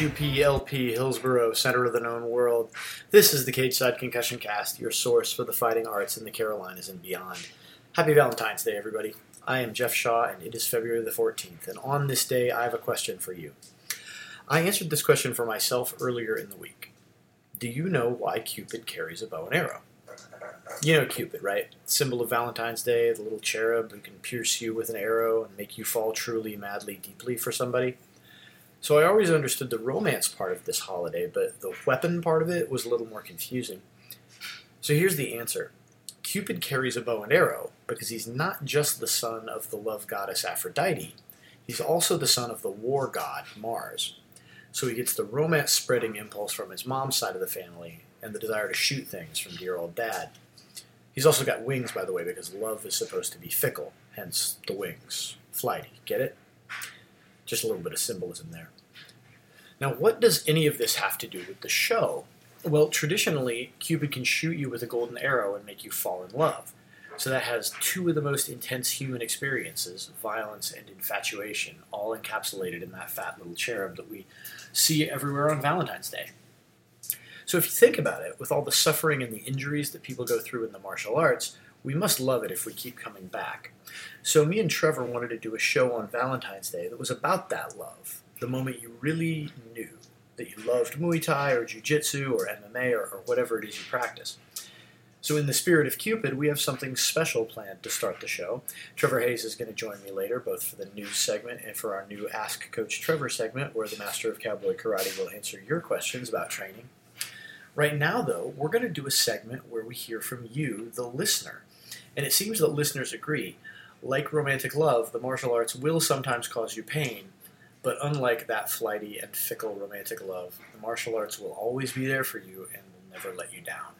WHUP Hillsborough, center of the known world. This is the Cage Side Concussion Cast, your source for the fighting arts in the Carolinas and beyond. Happy Valentine's Day, everybody. I am Jeff Shaw, and it is February the 14th, and on this day, I have a question for you. I answered this question for myself earlier in the week. Do you know why Cupid carries a bow and arrow? You know Cupid, right? Symbol of Valentine's Day, the little cherub who can pierce you with an arrow and make you fall truly, madly, deeply for somebody. So I always understood the romance part of this holiday, but the weapon part of it was a little more confusing. So here's the answer Cupid carries a bow and arrow because he's not just the son of the love goddess Aphrodite, he's also the son of the war god Mars. So he gets the romance spreading impulse from his mom's side of the family and the desire to shoot things from dear old dad. He's also got wings, by the way, because love is supposed to be fickle, hence the wings. Flighty. Get it? Just a little bit of symbolism there. Now, what does any of this have to do with the show? Well, traditionally, Cupid can shoot you with a golden arrow and make you fall in love. So that has two of the most intense human experiences, violence and infatuation, all encapsulated in that fat little cherub that we see everywhere on Valentine's Day. So if you think about it, with all the suffering and the injuries that people go through in the martial arts, we must love it if we keep coming back. So me and Trevor wanted to do a show on Valentine's Day that was about that love, the moment you really knew that you loved Muay Thai or Jiu Jitsu or MMA or, or whatever it is you practice. So, in the spirit of Cupid, we have something special planned to start the show. Trevor Hayes is going to join me later, both for the news segment and for our new Ask Coach Trevor segment, where the Master of Cowboy Karate will answer your questions about training. Right now, though, we're going to do a segment where we hear from you, the listener. And it seems that listeners agree. Like romantic love, the martial arts will sometimes cause you pain, but unlike that flighty and fickle romantic love, the martial arts will always be there for you and will never let you down.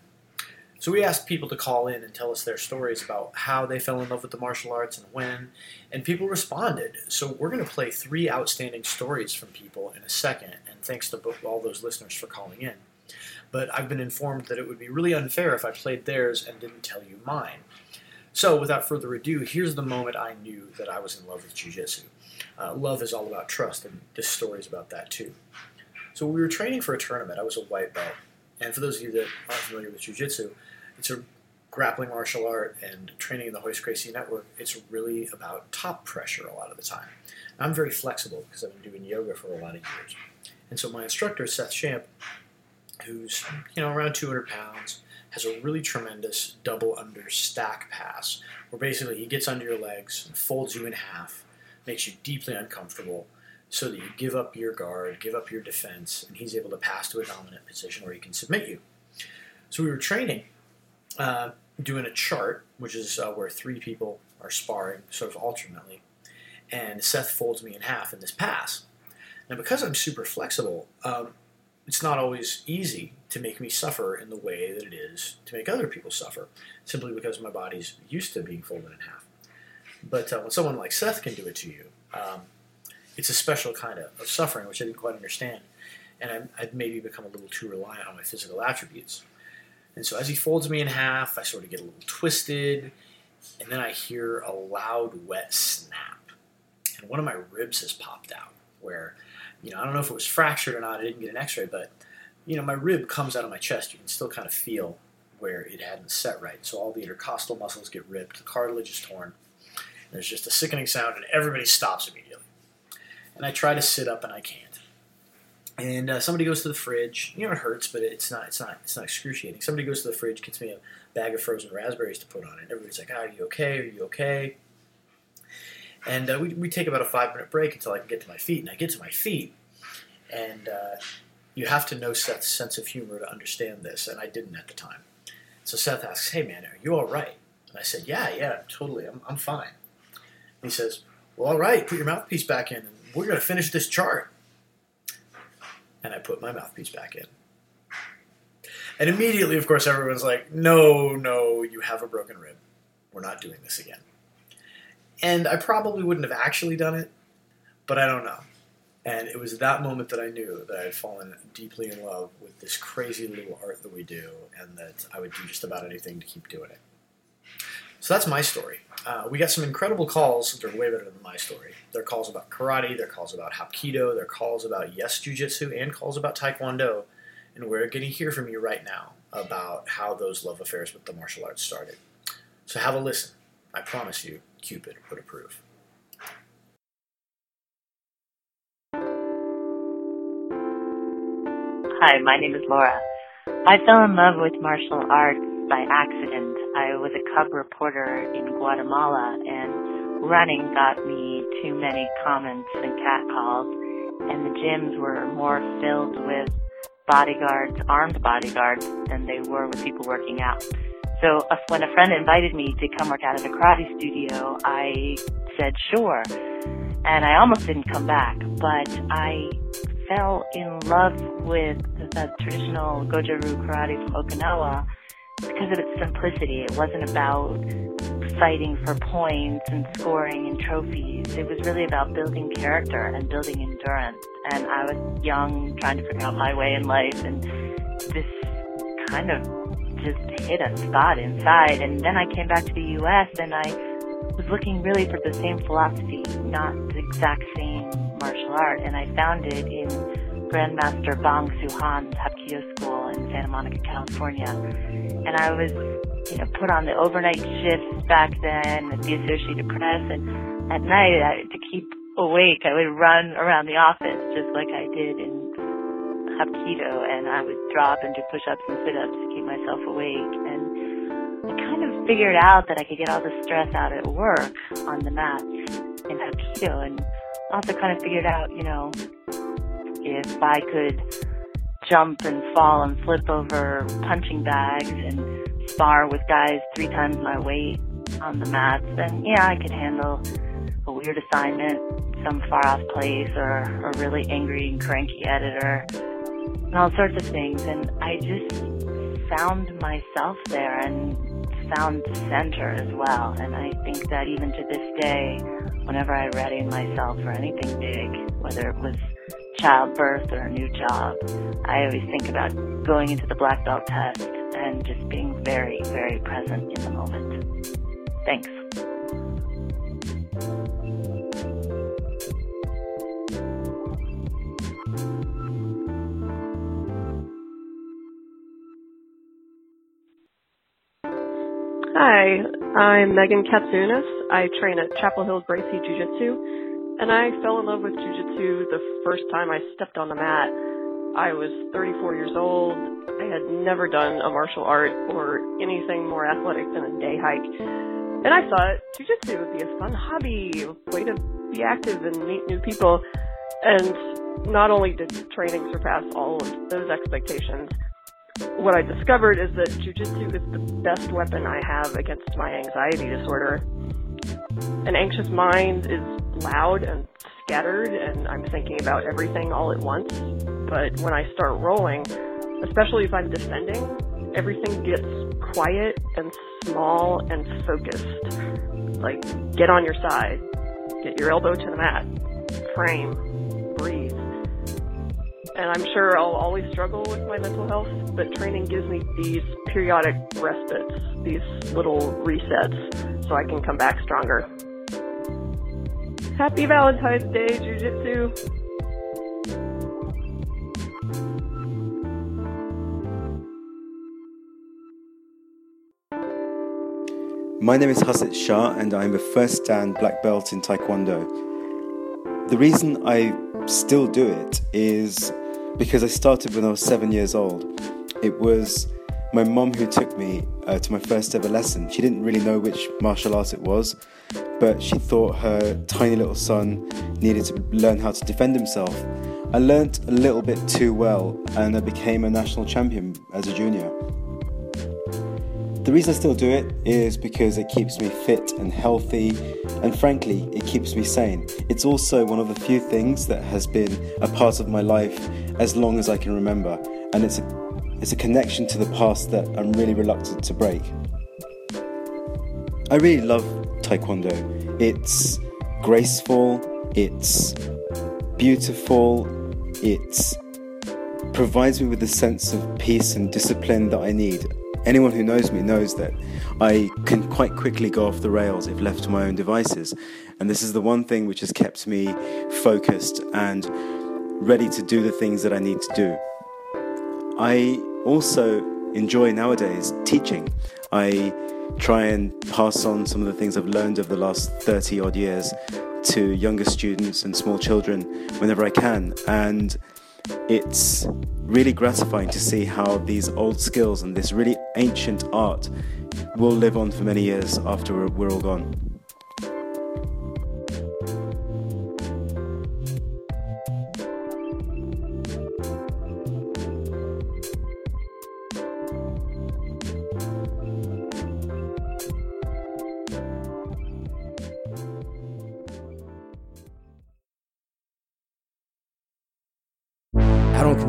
So we asked people to call in and tell us their stories about how they fell in love with the martial arts and when, and people responded. So we're going to play three outstanding stories from people in a second, and thanks to all those listeners for calling in. But I've been informed that it would be really unfair if I played theirs and didn't tell you mine. So without further ado, here's the moment I knew that I was in love with Jiu Jitsu. Uh, love is all about trust, and this story is about that too. So we were training for a tournament. I was a white belt. And for those of you that aren't familiar with Jiu Jitsu, it's a grappling martial art and training in the Royce Gracie Network, it's really about top pressure a lot of the time. I'm very flexible because I've been doing yoga for a lot of years. And so my instructor, Seth Champ, who's you know around 200 pounds, has a really tremendous double under stack pass, where basically he gets under your legs and folds you in half, makes you deeply uncomfortable, so that you give up your guard, give up your defense, and he's able to pass to a dominant position where he can submit you. So we were training uh, doing a chart, which is uh, where three people are sparring sort of alternately, and Seth folds me in half in this pass. Now, because I'm super flexible, um, it's not always easy to make me suffer in the way that it is to make other people suffer, simply because my body's used to being folded in half. But uh, when someone like Seth can do it to you, um, it's a special kind of, of, suffering, which I didn't quite understand. And I, I'd maybe become a little too reliant on my physical attributes. And so as he folds me in half, I sort of get a little twisted, and then I hear a loud, wet snap. And one of my ribs has popped out, where, you know, I don't know if it was fractured or not, I didn't get an x ray, but, you know, my rib comes out of my chest. You can still kind of feel where it hadn't set right. So all the intercostal muscles get ripped, the cartilage is torn. There's just a sickening sound, and everybody stops immediately. And I try to sit up, and I can't and uh, somebody goes to the fridge. You know, it hurts, but it's not. It's not. It's not excruciating. Somebody goes to the fridge, gets me a bag of frozen raspberries to put on it. Everybody's like, oh, "Are you okay? Are you okay?" And uh, we we take about a five minute break until I can get to my feet, and I get to my feet, and uh, you have to know Seth's sense of humor to understand this, and I didn't at the time. So Seth asks, "Hey man, are you all right?" And I said, "Yeah, yeah, totally. I'm, I'm fine." And he says, "Well, all right. Put your mouthpiece back in, and we're gonna finish this chart." And I put my mouthpiece back in. And immediately, of course, everyone's like, "No, no, you have a broken rib. We're not doing this again." And I probably wouldn't have actually done it, but I don't know. And it was that moment that I knew that I had fallen deeply in love with this crazy little art that we do, and that I would do just about anything to keep doing it. So that's my story. Uh, we got some incredible calls. They're way better than my story. They're calls about karate, they're calls about hapkido, they're calls about yes jujitsu, and calls about taekwondo. And we're going to hear from you right now about how those love affairs with the martial arts started. So have a listen. I promise you, Cupid would approve. Hi, my name is Laura. I fell in love with martial arts by accident. I was a cub reporter in Guatemala and running got me too many comments and catcalls and the gyms were more filled with bodyguards, armed bodyguards than they were with people working out. So uh, when a friend invited me to come work out at a karate studio, I said sure. And I almost didn't come back, but I fell in love with the traditional Goju-Ryu karate from Okinawa because of its simplicity. It wasn't about fighting for points and scoring and trophies. It was really about building character and building endurance. And I was young, trying to figure out my way in life, and this kind of just hit a spot inside. And then I came back to the U.S. and I was looking really for the same philosophy, not the exact same martial art, and I found it in Grandmaster Bang Suhan's Hapkido School in Santa Monica, California. And I was, you know, put on the overnight shifts back then at the Associated Press, and at night, I, to keep awake, I would run around the office just like I did in Hapkido, and I would drop and do push-ups and sit-ups to keep myself awake. And I kind of figured out that I could get all the stress out at work on the mats in Hapkido, and also kind of figured out, you know, if I could jump and fall and flip over punching bags and spar with guys three times my weight on the mats, then yeah, I could handle a weird assignment, some far off place, or a really angry and cranky editor, and all sorts of things. And I just found myself there and found center as well. And I think that even to this day, whenever I ready myself for anything big, whether it was childbirth or a new job, I always think about going into the black belt test and just being very, very present in the moment. Thanks. Hi, I'm Megan Katsunas. I train at Chapel Hill Gracie Jiu Jitsu, and I fell in love with Jiu Jitsu the first time I stepped on the mat. I was 34 years old. I had never done a martial art or anything more athletic than a day hike. And I thought Jiu Jitsu would be a fun hobby, a way to be active and meet new people. And not only did training surpass all of those expectations, what I discovered is that jujitsu is the best weapon I have against my anxiety disorder. An anxious mind is loud and scattered, and I'm thinking about everything all at once. But when I start rolling, especially if I'm defending, everything gets quiet and small and focused. Like, get on your side, get your elbow to the mat, frame, breathe and I'm sure I'll always struggle with my mental health, but training gives me these periodic respites, these little resets, so I can come back stronger. Happy Valentine's Day, Jiu Jitsu! My name is Hasit Shah, and I'm a first dan black belt in Taekwondo. The reason I still do it is because I started when I was seven years old. It was my mom who took me uh, to my first ever lesson. She didn't really know which martial art it was, but she thought her tiny little son needed to learn how to defend himself. I learnt a little bit too well and I became a national champion as a junior. The reason I still do it is because it keeps me fit and healthy, and frankly, it keeps me sane. It's also one of the few things that has been a part of my life as long as I can remember, and it's a, it's a connection to the past that I'm really reluctant to break. I really love Taekwondo. It's graceful, it's beautiful, it provides me with a sense of peace and discipline that I need anyone who knows me knows that I can quite quickly go off the rails if left to my own devices. And this is the one thing which has kept me focused and ready to do the things that I need to do. I also enjoy nowadays teaching. I try and pass on some of the things I've learned over the last 30 odd years to younger students and small children whenever I can. And it's really gratifying to see how these old skills and this really ancient art will live on for many years after we're, all gone.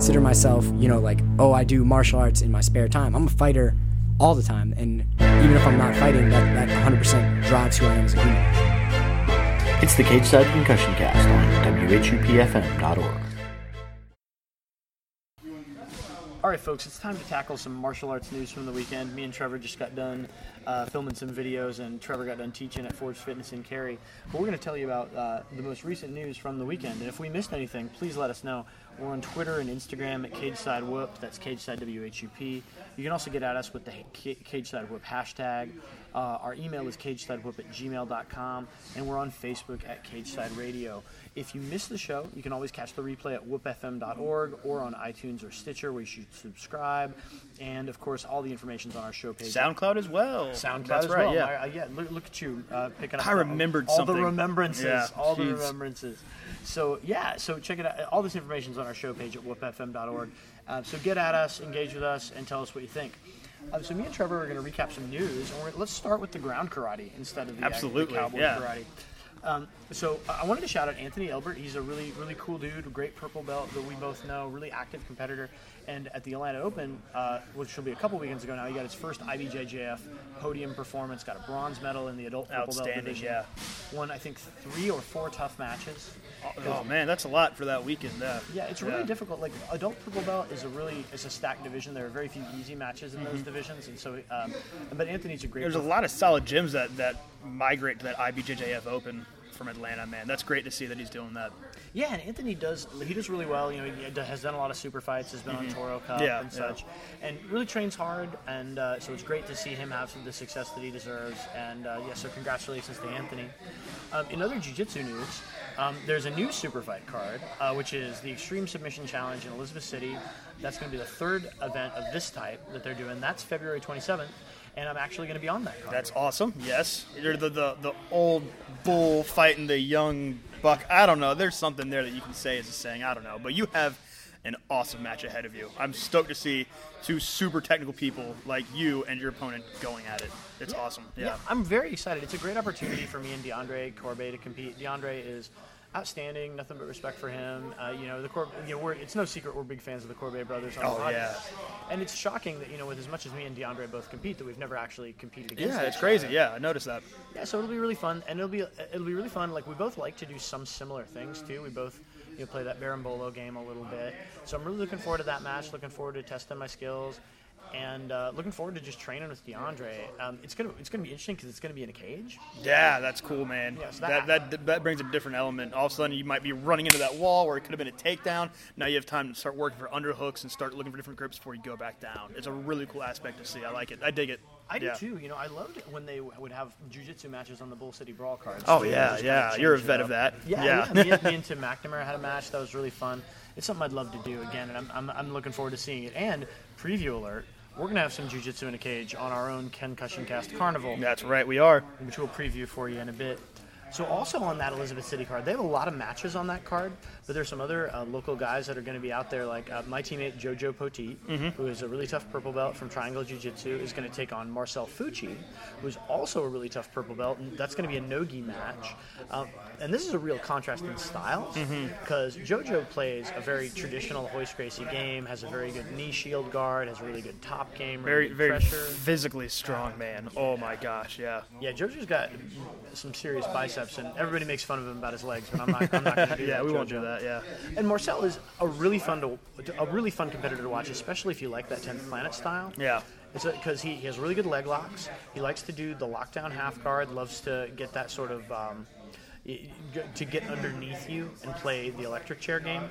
Consider myself, you know, like, oh, I do martial arts in my spare time. I'm a fighter all the time. And even if I'm not fighting, that, that 100% drives who I am as a human. It's the Cage Side Concussion Cast on WHUPFM.org. All right, folks, it's time to tackle some martial arts news from the weekend. Me and Trevor just got done uh, filming some videos, and Trevor got done teaching at Forge Fitness in Cary. But we're going to tell you about uh, the most recent news from the weekend. And if we missed anything, please let us know. We're on Twitter and Instagram at CageSide Whoop. That's CageSide WHUP. You can also get at us with the CageSide Whoop hashtag. Uh, our email is cagesidewhoop at gmail.com, and we're on Facebook at CageSide Radio. If you miss the show, you can always catch the replay at whupfm.org or on iTunes or Stitcher, where you should subscribe. And of course, all the information's on our show page. SoundCloud as well. SoundCloud That's as right, well. yeah. I, I, yeah, look, look at you uh, picking up. I remembered all something. the remembrances. Yeah, all the remembrances. So yeah, so check it out. All this information's on our show page at whupfm.org. Uh, so get at us, engage with us, and tell us what you think. Uh, so me and Trevor are going to recap some news, and we're, let's start with the ground karate instead of the, uh, the Absolutely, cowboy yeah. karate. Um, so I wanted to shout out Anthony Elbert. He's a really, really cool dude, great purple belt that we both know, really active competitor. And at the Atlanta Open, uh, which will be a couple weekends ago now, he got his first IBJJF podium performance, got a bronze medal in the adult purple belt division. yeah. Won, I think, three or four tough matches. Oh man, that's a lot for that weekend. Yeah, Yeah, it's really Yeah. difficult. Like adult purple belt is a really it's a stacked division. There are very few easy matches in those divisions, and so. Um, but Anthony's a great. Mm-hmm. There's a lot of solid gyms that that migrate to that IBJJF Open from Atlanta. Man, that's great to see that he's doing that. Yeah, and Anthony does he does really well. You know, he has done a lot of super fights, has been on Toro Cup Mm-hmm. Yeah, and yeah. such, and really trains hard. And uh, so it's great to see him have some, the success that he deserves. And uh, yeah, so congratulations to Anthony. Um, in other jiu-jitsu news, um, there's a new super fight card, uh, which is the Extreme Submission Challenge in Elizabeth City. That's going to be the third event of this type that they're doing. That's February 27th, and I'm actually going to be on that card. That's awesome. Yes, you're the, the the old bull fighting the young buck. I don't know. There's something there that you can say as a saying. I don't know, but you have an awesome match ahead of you. I'm stoked to see two super technical people like you and your opponent going at it. It's awesome. Yeah. Yeah, I'm very excited. It's a great opportunity for me and DeAndre Corbet to compete. DeAndre is outstanding. Nothing but respect for him. Uh, you know, the Cor- you know, we're, it's no secret we're big fans of the Corbet brothers on Oh, the yeah. And it's shocking that you know, with as much as me and DeAndre both compete, that we've never actually competed against. Yeah, it's crazy. other. Yeah, I noticed that. Yeah, so it'll be really fun, and it'll be it'll be really fun. Like we both like to do some similar things too. We both you know play that Berimbolo game a little bit. So I'm really looking forward to that match. Looking forward to testing my skills, and uh, looking forward to just training with DeAndre. Um, it's gonna it's gonna be interesting because it's gonna be in a cage. Yeah, that's cool, man. Yeah, so that, that- that that brings a different element. All of a sudden, you might be running into that wall where it could have been a takedown. Now you have time to start working for underhooks and start looking for different grips before you go back down. It's a really cool aspect to see. I like it. I dig it. I yeah. do too. You know, I loved it when they would have jujitsu matches on the Bull City Brawl cards. Oh yeah, yeah. You're a vet of that. Yeah, yeah. yeah. me, me and Tim McNamara had a match that was really fun. It's something I'd love to do again, and I'm, I'm, I'm looking forward to seeing it. And preview alert: we're gonna have some jujitsu in a cage on our own Concussion Cast Carnival, That's right. We are. which we'll preview for you in a bit. So also on that Elizabeth City card, they have a lot of matches on that card, but there's some other uh, local guys that are going to be out there. Like uh, my teammate Jojo Poteet, who is a really tough purple belt from Triangle Jiu Jitsu, is going to take on Marcel Fucci, who's also a really tough purple belt, and that's going to be a nogi match. Um, and this is a real contrast in styles because Jojo plays a very traditional Royce Gracie game, has a very good knee shield guard, has a really good top game, Very, really good very pressure. physically strong man. Oh my gosh, yeah. Yeah, Jojo's got some serious biceps, and everybody makes fun of him about his legs, but I'm not. I'm not going to do Yeah, that. we won't do that. Yeah. And Marcel is a really fun to a really fun competitor to watch, especially if you like that 10th Planet style. Yeah. It's because he, he has really good leg locks. He likes to do the lockdown half guard. Loves to get that sort of um, to get underneath you and play the electric chair game.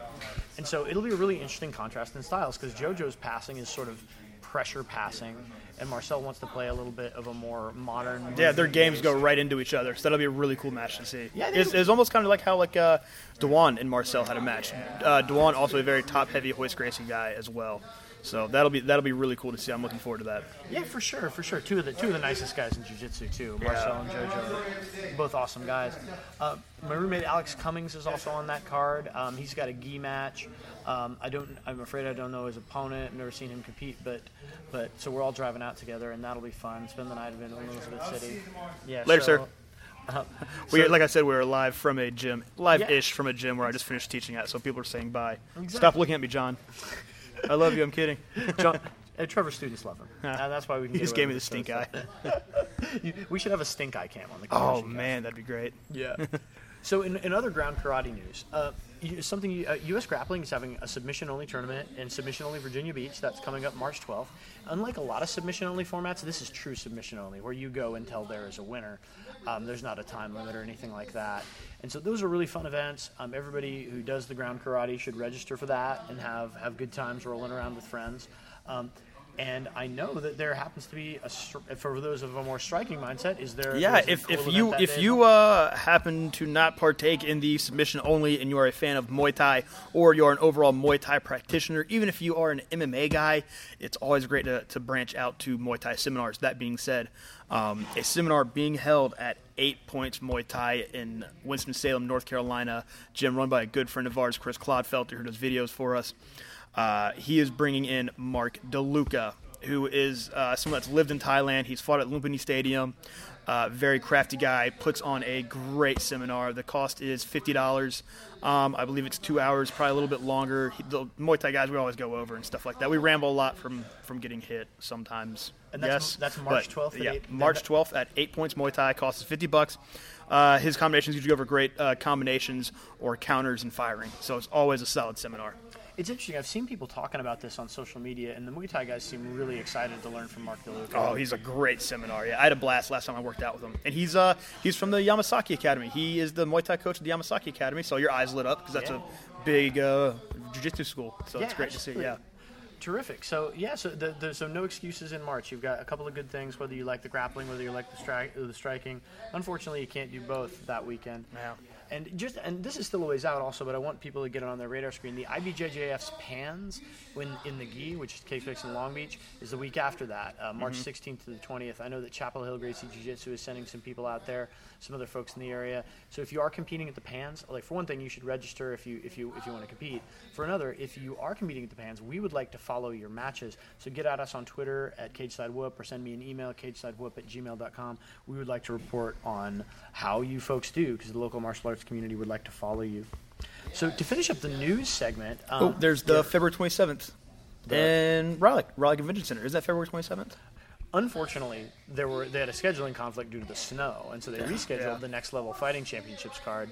And so it'll be a really interesting contrast in styles because JoJo's passing is sort of pressure passing, and Marcel wants to play a little bit of a more modern. Yeah, their games go right into each other, so that'll be a really cool match to see. Yeah, it's, it's almost kind of like how like uh, Dewan and Marcel had a match. Uh, Dewan also a very top-heavy Royce Gracie guy as well, so that'll be that'll be really cool to see. I'm looking forward to that. Yeah, for sure, for sure. Two of the two of the nicest guys in jiu-jitsu too. Marcel and JoJo, both awesome guys. Uh, my roommate Alex Cummings is also on that card. Um, he's got a gi match. Um, I don't. I'm afraid I don't know his opponent. I've never seen him compete, but but so we're all driving out together, and that'll be fun. Spend the night in Elizabeth City. Yeah. Later, so, sir. uh, We, like I said, we are live from a gym, live-ish Yeah. from a gym where I just finished teaching at. So people are saying bye. Stop looking at me, John. I love you. I'm kidding. John, uh, Trevor students love him. that's why we can. He just gave me the stink eye. You- we should have a stink eye cam on the. Oh man, that'd be great. Yeah. so, in, in other ground karate news, uh, something uh, U.S. Grappling is having a submission-only tournament in submission-only Virginia Beach. That's coming up March 12th. Unlike a lot of submission-only formats, this is true submission-only, where you go until there is a winner. Um, there's not a time limit or anything like that. And so those are really fun events. Um, everybody who does the ground karate should register for that and have have good times rolling around with friends. Um, and I know that there happens to be a for those of a more striking mindset. Is there? Yeah, if, cool if you if day? you uh, happen to not partake in the submission only and you are a fan of Muay Thai or you are an overall Muay Thai practitioner, even if you are an MMA guy, it's always great to, to branch out to Muay Thai seminars. That being said, um, a seminar being held at Eight Points Muay Thai in Winston-Salem, North Carolina, gym run by a good friend of ours, Chris Clodfelter, who does videos for us. Uh, he is bringing in Mark DeLuca, who is uh, someone that's lived in Thailand. He's fought at Lumpini Stadium. Uh, very crafty guy. Puts on a great seminar. The cost is fifty dollars. Um, I believe it's two hours, probably a little bit longer. He, the Muay Thai guys, we always go over and stuff like that. We ramble a lot from from getting hit sometimes. And that's- yes, that's March 12th at Yeah, eight- March twelfth at Eight Points Muay Thai. Costs fifty bucks. Uh, his combinations usually go over great uh, combinations or counters and firing. So it's always a solid seminar. It's interesting. I've seen people talking about this on social media, and the Muay Thai guys seem really excited to learn from Mark DeLuca. Oh, he's a great seminar. Yeah, I had a blast last time I worked out with him, and he's uh he's from the Yamasaki Academy. He is the Muay Thai coach at the Yamasaki Academy. So your eyes lit up because that's Yeah. a big uh, jiu-jitsu school. So it's Yeah, great to see. absolutely. Yeah. Terrific. So yeah, so the, the, so no excuses in March. You've got a couple of good things, whether you like the grappling, whether you like the strike, the striking. Unfortunately, you can't do both that weekend. Yeah. And just and this is still a ways out also, but I want people to get it on their radar screen. The IBJJF's Pans when in the GI, which is K-Fix in Long Beach, is the week after that, uh, March 16th to the 20th. I know that Chapel Hill Gracie Jiu-Jitsu is sending some people out there, some other folks in the area. So if you are competing at the Pans, like for one thing, you should register if you if you if you want to compete. For another, if you are competing at the Pans, we would like to follow your matches. So get at us on Twitter at Cageside Whoop or send me an email cagesidewhoop at gmail.com. We would like to report on how you folks do because the local martial arts community would like to follow you. So to finish up the news segment, um, Oh, there's the yeah. February 27th in Raleigh, Raleigh Convention Center. Is that February 27th? Unfortunately, there were they had a scheduling conflict due to the snow, and so they rescheduled Yeah. the next level fighting championships card,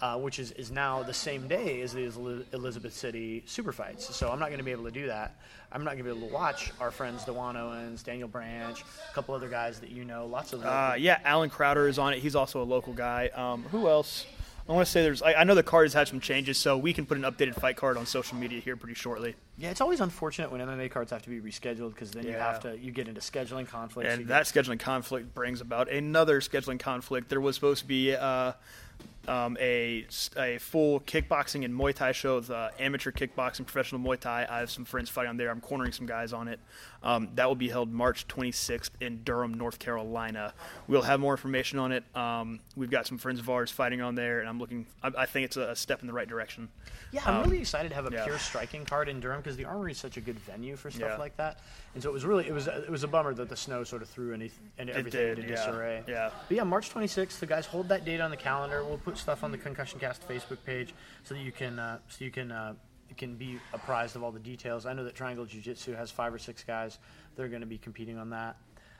uh, which is, is now the same day as the Elizabeth City Super Fights. So I'm not going to be able to do that. I'm not going to be able to watch our friends Dewan Owens, Daniel Branch, a couple other guys that you know, lots of. Uh, yeah, Alan Crowder is on it. He's also a local guy. Um, who else? I want to say there's. I, I know the card has had some changes, so we can put an updated fight card on social media here pretty shortly. Yeah, it's always unfortunate when MMA cards have to be rescheduled because then you Yeah. have to you get into scheduling conflicts. And you that scheduling conflict brings about another scheduling conflict. There was supposed to be uh, um, a, a full kickboxing and Muay Thai show with uh, amateur kickboxing, professional Muay Thai. I have some friends fighting on there. I'm cornering some guys on it. Um, that will be held March 26th in Durham, North Carolina. We'll have more information on it. Um, we've got some friends of ours fighting on there, and I'm looking. I, I think it's a, a, step in the right direction. Yeah, I'm Um, really excited to have a yeah. pure striking card in Durham because the Armory is such a good venue for stuff Yeah. like that. And so it was really it was it was a bummer that the snow sort of threw any and everything did, into yeah. disarray. Yeah. But yeah, March 26th, the guys hold that date on the calendar. We'll put stuff on the Concussion Cast Facebook page so that you can uh, so you can uh, can be apprised of all the details. I know that Triangle Jiu Jitsu has five or six guys that are going to be competing on that.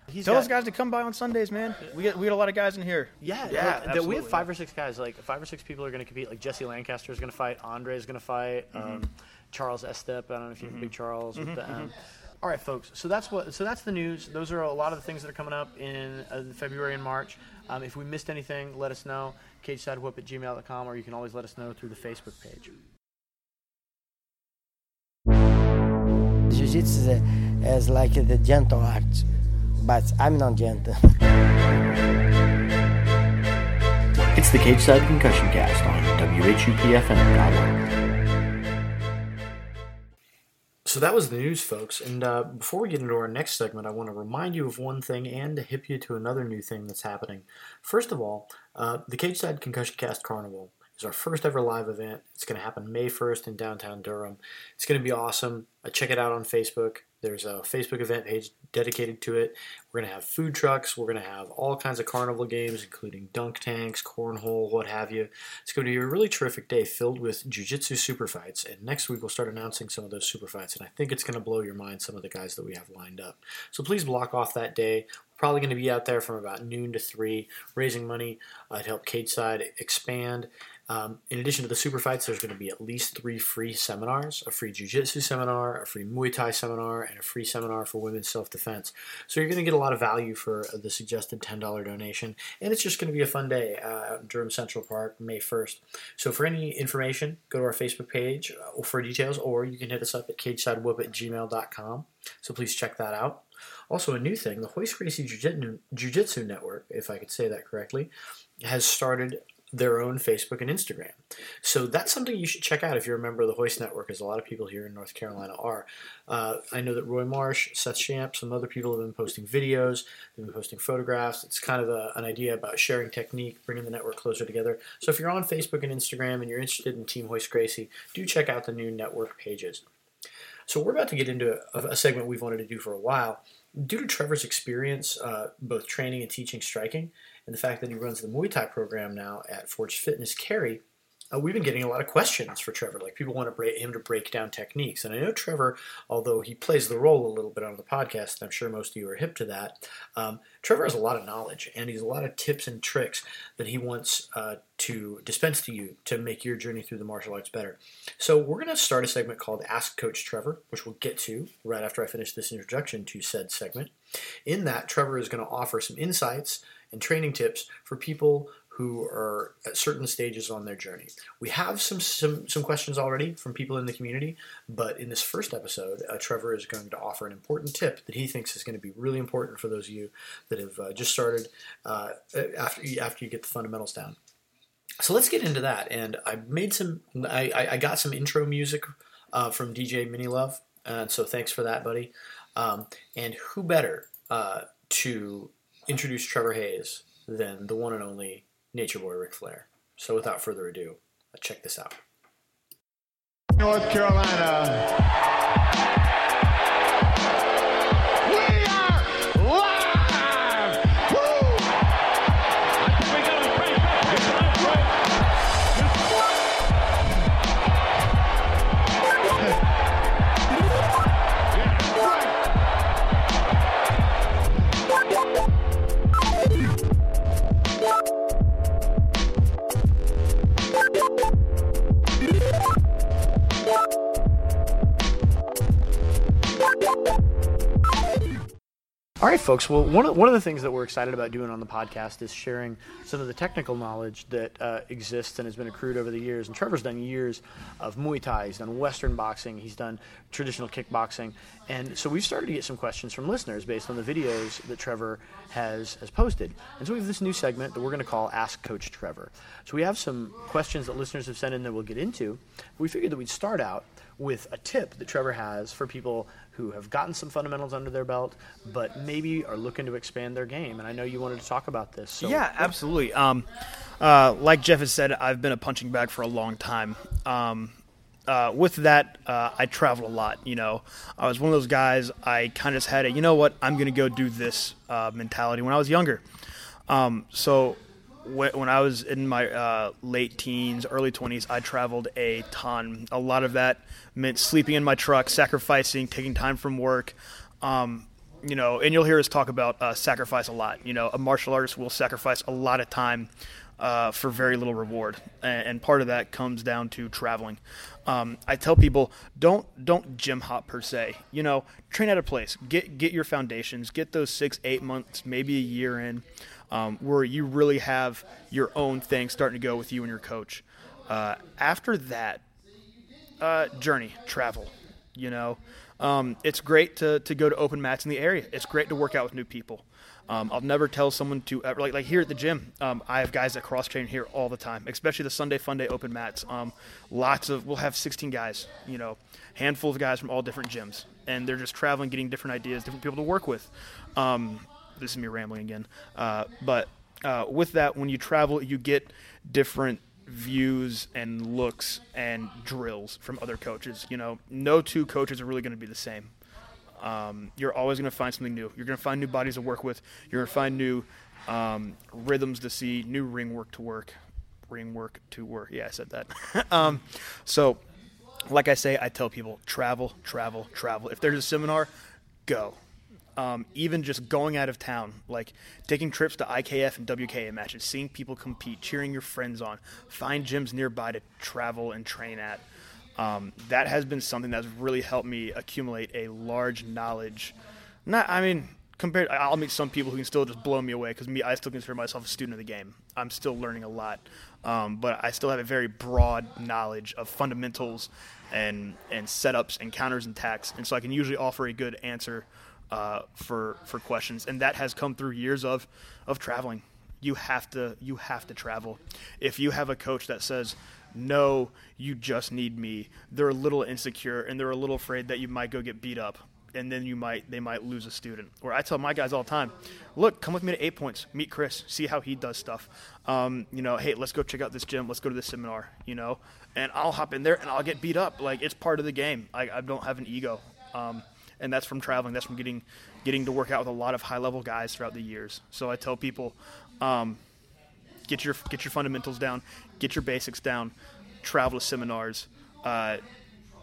He's Tell got- those guys to come by on Sundays, man. We get we get a lot of guys in here. Yeah, yeah. like, we have five or six guys. Like five or six people are going to compete. Like Jesse Lancaster is going to fight. Andre is going to fight. Um, Charles Estep. I don't know if you have Big Charles with the M. All right, folks. So that's what. So that's the news. Those are a lot of the things that are coming up in uh, February and March. Um, if we missed anything, let us know. CageSideWhoop at gmail.com, or you can always let us know through the Facebook page. Jiu-Jitsu is, a- is like the gentle art, but I'm not gentle. It's the Cage Side Concussion Cast on WHUPFM.org. So that was the news, folks. And uh, before we get into our next segment, I want to remind you of one thing and to hip you to another new thing that's happening. First of all, uh, the Cage Side Concussion Cast Carnival is our first ever live event. It's going to happen May 1st in downtown Durham. It's going to be awesome. Uh, check it out on Facebook. There's a Facebook event page dedicated to it. We're going to have food trucks. We're going to have all kinds of carnival games, including dunk tanks, cornhole, what have you. It's going to be a really terrific day filled with jiu-jitsu super fights. And next week we'll start announcing some of those super fights. And I think it's going to blow your mind, some of the guys that we have lined up. So please block off that day. We're probably going to be out there from about noon to 3, raising money uh, to help Cage Side expand. Um, in addition to the super fights, there's going to be at least three free seminars a free jiu-jitsu seminar, a free Muay Thai seminar, and a free seminar for women's self-defense. So you're going to get a lot of value for the suggested $10 donation, and it's just going to be a fun day uh, out in Durham Central Park, May 1st. So for any information, go to our Facebook page uh, for details, or you can hit us up at cagesidewhoop at gmail.com. So please check that out. Also, a new thing, the Royce Gracie Jiu-Jitsu Jiu-Jitsu Network, if I could say that correctly, has started their own Facebook and Instagram. So that's something you should check out if you're a member of the Royce Network, as a lot of people here in North Carolina are. Uh, I know that Roy Marsh, Seth Shamp, some other people have been posting videos, they've been posting photographs. It's kind of a, an idea about sharing technique, bringing the network closer together. So if you're on Facebook and Instagram and you're interested in Team Royce Gracie, do check out the new network pages. So we're about to get into a, a segment we've wanted to do for a while. Due to Trevor's experience, uh, both training and teaching striking, and the fact that he runs the Muay Thai program now at Forge Fitness Cary, uh, we've been getting a lot of questions for Trevor. Like people want to break, him to break down techniques, and I know Trevor, although he plays the role a little bit on the podcast, and I'm sure most of you are hip to that. Um, Trevor has a lot of knowledge, and he's a lot of tips and tricks that he wants uh, to dispense to you to make your journey through the martial arts better. So we're going to start a segment called Ask Coach Trevor, which we'll get to right after I finish this introduction to said segment. In that, Trevor is going to offer some insights and training tips for people who are at certain stages on their journey. We have some some, some questions already from people in the community, but in this first episode, uh, Trevor is going to offer an important tip that he thinks is going to be really important for those of you that have uh, just started uh, after you, after you get the fundamentals down. So let's get into that. And I made some, I, I- I got some intro music uh, from DJ Mini Love, and so thanks for that, buddy. Um, and who better uh, to introduce Trevor Hayes than the one and only Nature Boy Ric Flair? So without further ado, check this out. North Carolina. All right, folks. Well, one of, one of the things that we're excited about doing on the podcast is sharing some of the technical knowledge that uh, exists and has been accrued over the years. And Trevor's done years of Muay Thai, he's done Western boxing, he's done traditional kickboxing. And so we've started to get some questions from listeners based on the videos that Trevor has, has posted. And so we have this new segment that we're going to call Ask Coach Trevor. So we have some questions that listeners have sent in that we'll get into. We figured that we'd start out with a tip that Trevor has for people who have gotten some fundamentals under their belt, but maybe are looking to expand their game. And I know you wanted to talk about this. So yeah, absolutely. Um, uh, like Jeff has said, I've been a punching bag for a long time. Um, uh, with that, uh, I traveled a lot. You know, I was one of those guys. I kind of just had a, you know what, I'm going to go do this uh, mentality when I was younger. Um, so when I was in my uh, late teens, early 20s, I traveled a ton. A lot of that meant sleeping in my truck, sacrificing, taking time from work. Um, you know, and you'll hear us talk about uh, sacrifice a lot. You know, a martial artist will sacrifice a lot of time uh, for very little reward, and, and, part of that comes down to traveling. Um, I tell people don't don't gym hop per se. You know, train at a place, get get your foundations, get those six eight months, maybe a year in um, where you really have your own thing starting to go with you and your coach. Uh, after that, uh, journey, travel. You know, um, it's great to, to go to open mats in the area. It's great to work out with new people. Um, I'll never tell someone to ever, like like here at the gym. Um, I have guys that cross train here all the time, especially the Sunday Fun Day open mats. Um, lots of we'll have 16 guys, you know, handful of guys from all different gyms, and they're just traveling, getting different ideas, different people to work with. This is me rambling again. Uh, but uh, with that, when you travel, you get different views and looks and drills from other coaches. You know, no two coaches are really going to be the same. Um, you're always going to find something new. You're going to find new bodies to work with. You're going to find new um, rhythms to see, new ring work to work, ring work to work. Yeah, I said that. um, so, like I say, I tell people travel, travel, travel. If there's a seminar, go um, even just going out of town, like taking trips to IKF and WKA matches, seeing people compete, cheering your friends on, find gyms nearby to travel and train at. Um, that has been something that's really helped me accumulate a large knowledge. Not, I mean, compared, I'll meet some people who can still just blow me away because me, I still consider myself a student of the game. I'm still learning a lot, um, but I still have a very broad knowledge of fundamentals and and setups and counters and tacks, and so I can usually offer a good answer uh, for for questions, and that has come through years of of traveling. You have to you have to travel. If you have a coach that says no, you just need me, they're a little insecure and they're a little afraid that you might go get beat up and then you might they might lose a student. Or I tell my guys all the time, look, come with me to eight points, meet Chris, see how he does stuff. Um, you know, hey, let's go check out this gym, let's go to this seminar. You know, and I'll hop in there and I'll get beat up. Like it's part of the game. I, I don't have an ego. Um, and that's from traveling. That's from getting getting to work out with a lot of high level guys throughout the years. So I tell people, um, get your get your fundamentals down, get your basics down, travel to seminars. Uh,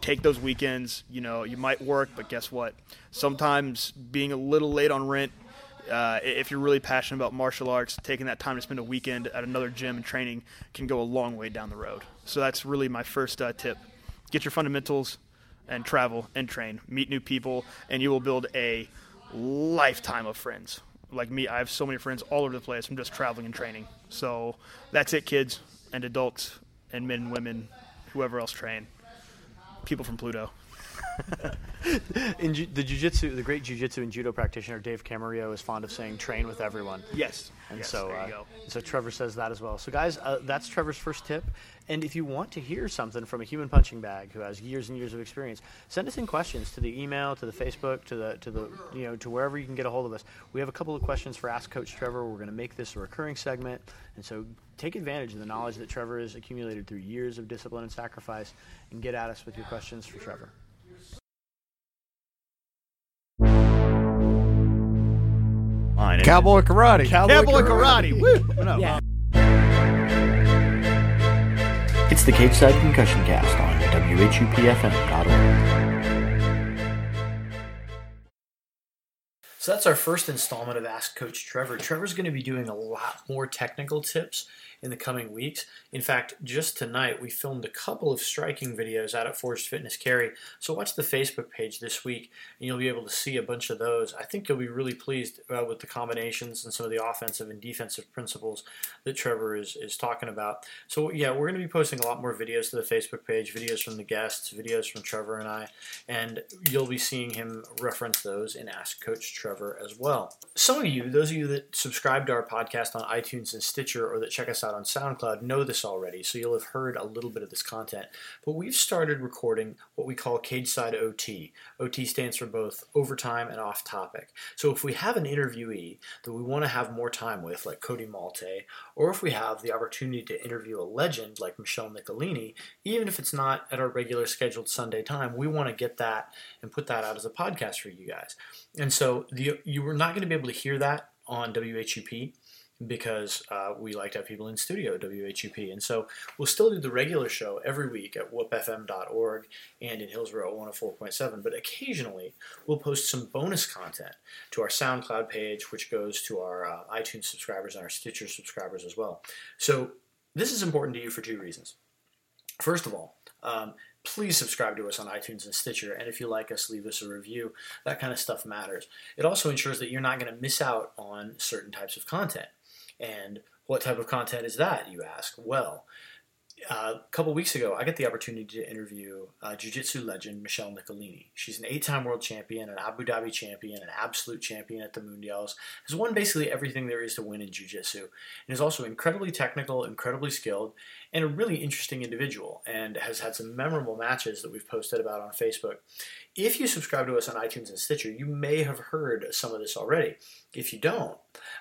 take those weekends. You know, you might work, but guess what? Sometimes being a little late on rent, uh, if you're really passionate about martial arts, taking that time to spend a weekend at another gym and training can go a long way down the road. So that's really my first uh, tip. Get your fundamentals, and travel and train, meet new people, and you will build a lifetime of friends. Like me, I have so many friends all over the place from just traveling and training. So that's it, kids and adults and men and women, whoever else train. People from Pluto. in ju- the jiu-jitsu, the great jiu-jitsu and judo practitioner Dave Camarillo is fond of saying "train with everyone." Yes, and yes, so uh, so Trevor says that as well. So guys, uh, that's Trevor's first tip. And if you want to hear something from a human punching bag who has years and years of experience, send us in questions to the email, to the Facebook, to the to the you know to wherever you can get a hold of us. We have a couple of questions for Ask Coach Trevor. We're going to make this a recurring segment, and so take advantage of the knowledge that Trevor has accumulated through years of discipline and sacrifice, and get at us with your questions for Trevor. Cowboy karate. Cowboy, Cowboy karate. karate. Woo! No, yeah. It's the Cage Side Concussion Cast on WHUPFM.org. So that's our first installment of Ask Coach Trevor. Trevor's going to be doing a lot more technical tips in the coming weeks. In fact, just tonight we filmed a couple of striking videos out at Forged Fitness Cary. So watch the Facebook page this week, and you'll be able to see a bunch of those. I think you'll be really pleased uh, with the combinations and some of the offensive and defensive principles that Trevor is is talking about. So yeah, we're going to be posting a lot more videos to the Facebook page, videos from the guests, videos from Trevor and I, and you'll be seeing him reference those in Ask Coach Trevor as well. Some of you, those of you that subscribe to our podcast on iTunes and Stitcher or that check us out on SoundCloud, know this already, so you'll have heard a little bit of this content. But we've started recording what we call Cage Side OT. OT stands for both overtime and off topic. So if we have an interviewee that we want to have more time with, like Cody Malte, or if we have the opportunity to interview a legend like Michelle Nicolini, even if it's not at our regular scheduled Sunday time, we want to get that and put that out as a podcast for you guys. And so the, you were not going to be able to hear that on WHUP because uh, we like to have people in studio WHUP. And so we'll still do the regular show every week at whupfm.org and in Hillsborough at 104.7. But occasionally we'll post some bonus content to our SoundCloud page, which goes to our uh, iTunes subscribers and our Stitcher subscribers as well. So this is important to you for two reasons. First of all, um, please subscribe to us on iTunes and Stitcher. And if you like us, leave us a review. That kind of stuff matters. It also ensures that you're not going to miss out on certain types of content. And what type of content is that, you ask? Well, uh, a couple weeks ago, I got the opportunity to interview uh, jiu-jitsu legend Michelle Nicolini. She's an eight-time world champion, an Abu Dhabi champion, an absolute champion at the Mundials. Has won basically everything there is to win in jiu-jitsu, and is also incredibly technical, incredibly skilled, and a really interesting individual. And has had some memorable matches that we've posted about on Facebook. If you subscribe to us on iTunes and Stitcher, you may have heard some of this already. If you don't,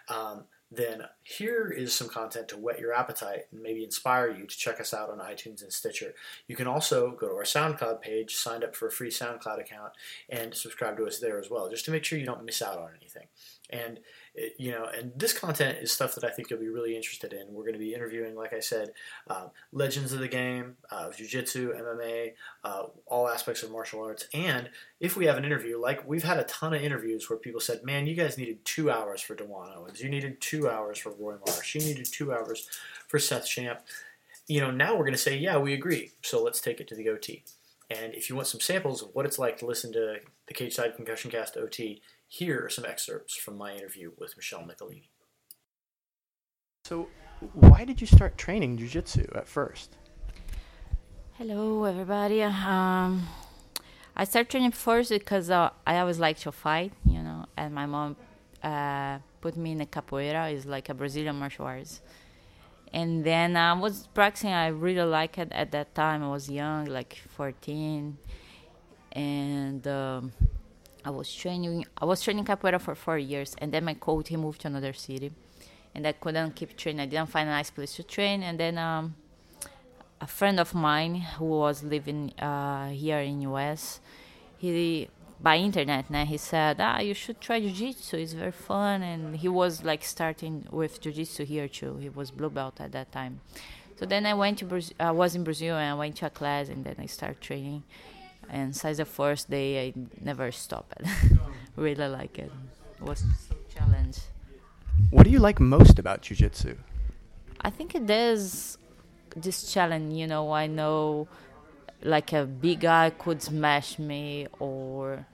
um, then here is some content to whet your appetite and maybe inspire you to check us out on iTunes and Stitcher. You can also go to our SoundCloud page, sign up for a free SoundCloud account, and subscribe to us there as well, just to make sure you don't miss out on anything. And it, you know, and this content is stuff that I think you'll be really interested in. We're going to be interviewing, like I said, uh, legends of the game, uh, jiu-jitsu, MMA, uh, all aspects of martial arts. And if we have an interview, like we've had a ton of interviews where people said, "Man, you guys needed two hours for Dewan Owens. You needed two hours for Roy Marsh. You needed two hours for Seth Champ." You know, now we're going to say, "Yeah, we agree. So let's take it to the OT." And if you want some samples of what it's like to listen to the Cage Side Concussion Cast OT, here are some excerpts from my interview with Michelle Nicolini. So, why did you start training jiu-jitsu at first? Hello, everybody. Um, I started training first because uh, I always like to fight, you know, and my mom uh, put me in a capoeira, it's like a Brazilian martial arts. And then I was practicing, I really liked it at that time. I was young, like 14. And um, I was training. I was training capoeira for four years, and then my coach he moved to another city, and I couldn't keep training. I didn't find a nice place to train, and then um, a friend of mine who was living uh, here in US, he by internet, now he said, ah, you should try jiu-jitsu. It's very fun, and he was like starting with jiu-jitsu here too. He was blue belt at that time. So then I went to Brazil. I was in Brazil and I went to a class, and then I started training and since the first day I never stopped. really like it. It was so challenge. What do you like most about jiu-jitsu? I think it is this challenge. You know, I know like a big guy could smash me or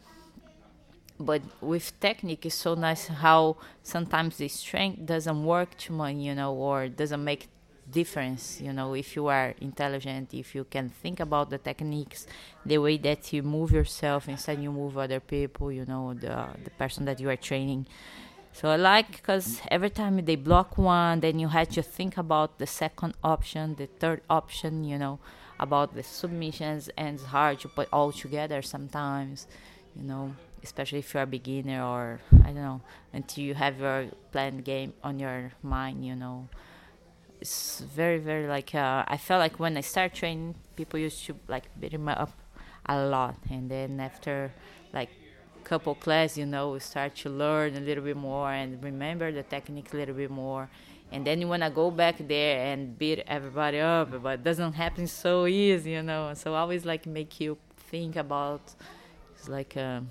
but with technique it's so nice how sometimes the strength doesn't work too much you know or doesn't make difference you know if you are intelligent if you can think about the techniques the way that you move yourself instead you move other people you know the the person that you are training. So i like because every time they block one then you have to think about the second option the third option you know about the submissions and it's hard to put all together sometimes you know especially if you're a beginner or i don't know until you have your planned game on your mind you know it's very very like uh, I felt like when I started training, people used to like beat me up a lot, and then after like couple class, you know, we start to learn a little bit more and remember the techniques a little bit more. And then you wanna go back there and beat everybody up, but it doesn't happen so easy, you know. So I always like make you think about it's like a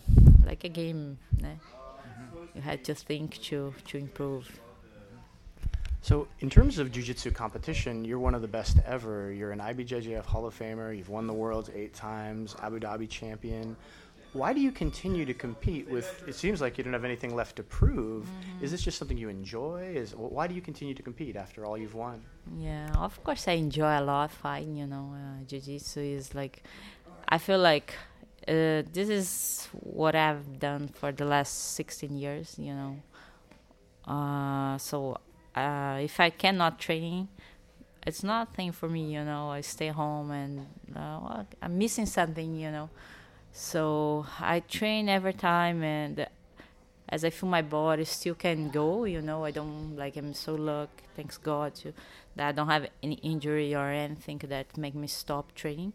like a game. Né? Mm-hmm. You had to think to to improve. So, in terms of jiu-jitsu competition, you're one of the best ever. You're an IBJJF Hall of Famer. You've won the worlds eight times, Abu Dhabi champion. Why do you continue to compete with? It seems like you don't have anything left to prove. Mm-hmm. Is this just something you enjoy? Is why do you continue to compete after all you've won? Yeah, of course I enjoy a lot fighting. You know, uh, jiu-jitsu is like, I feel like uh, this is what I've done for the last 16 years. You know, uh, so uh, if I cannot train, it's nothing for me. You know, I stay home and uh, I'm missing something. You know, so I train every time and as I feel my body still can go, you know, I don't like I'm so lucky, thanks God, to, that I don't have any injury or anything that make me stop training.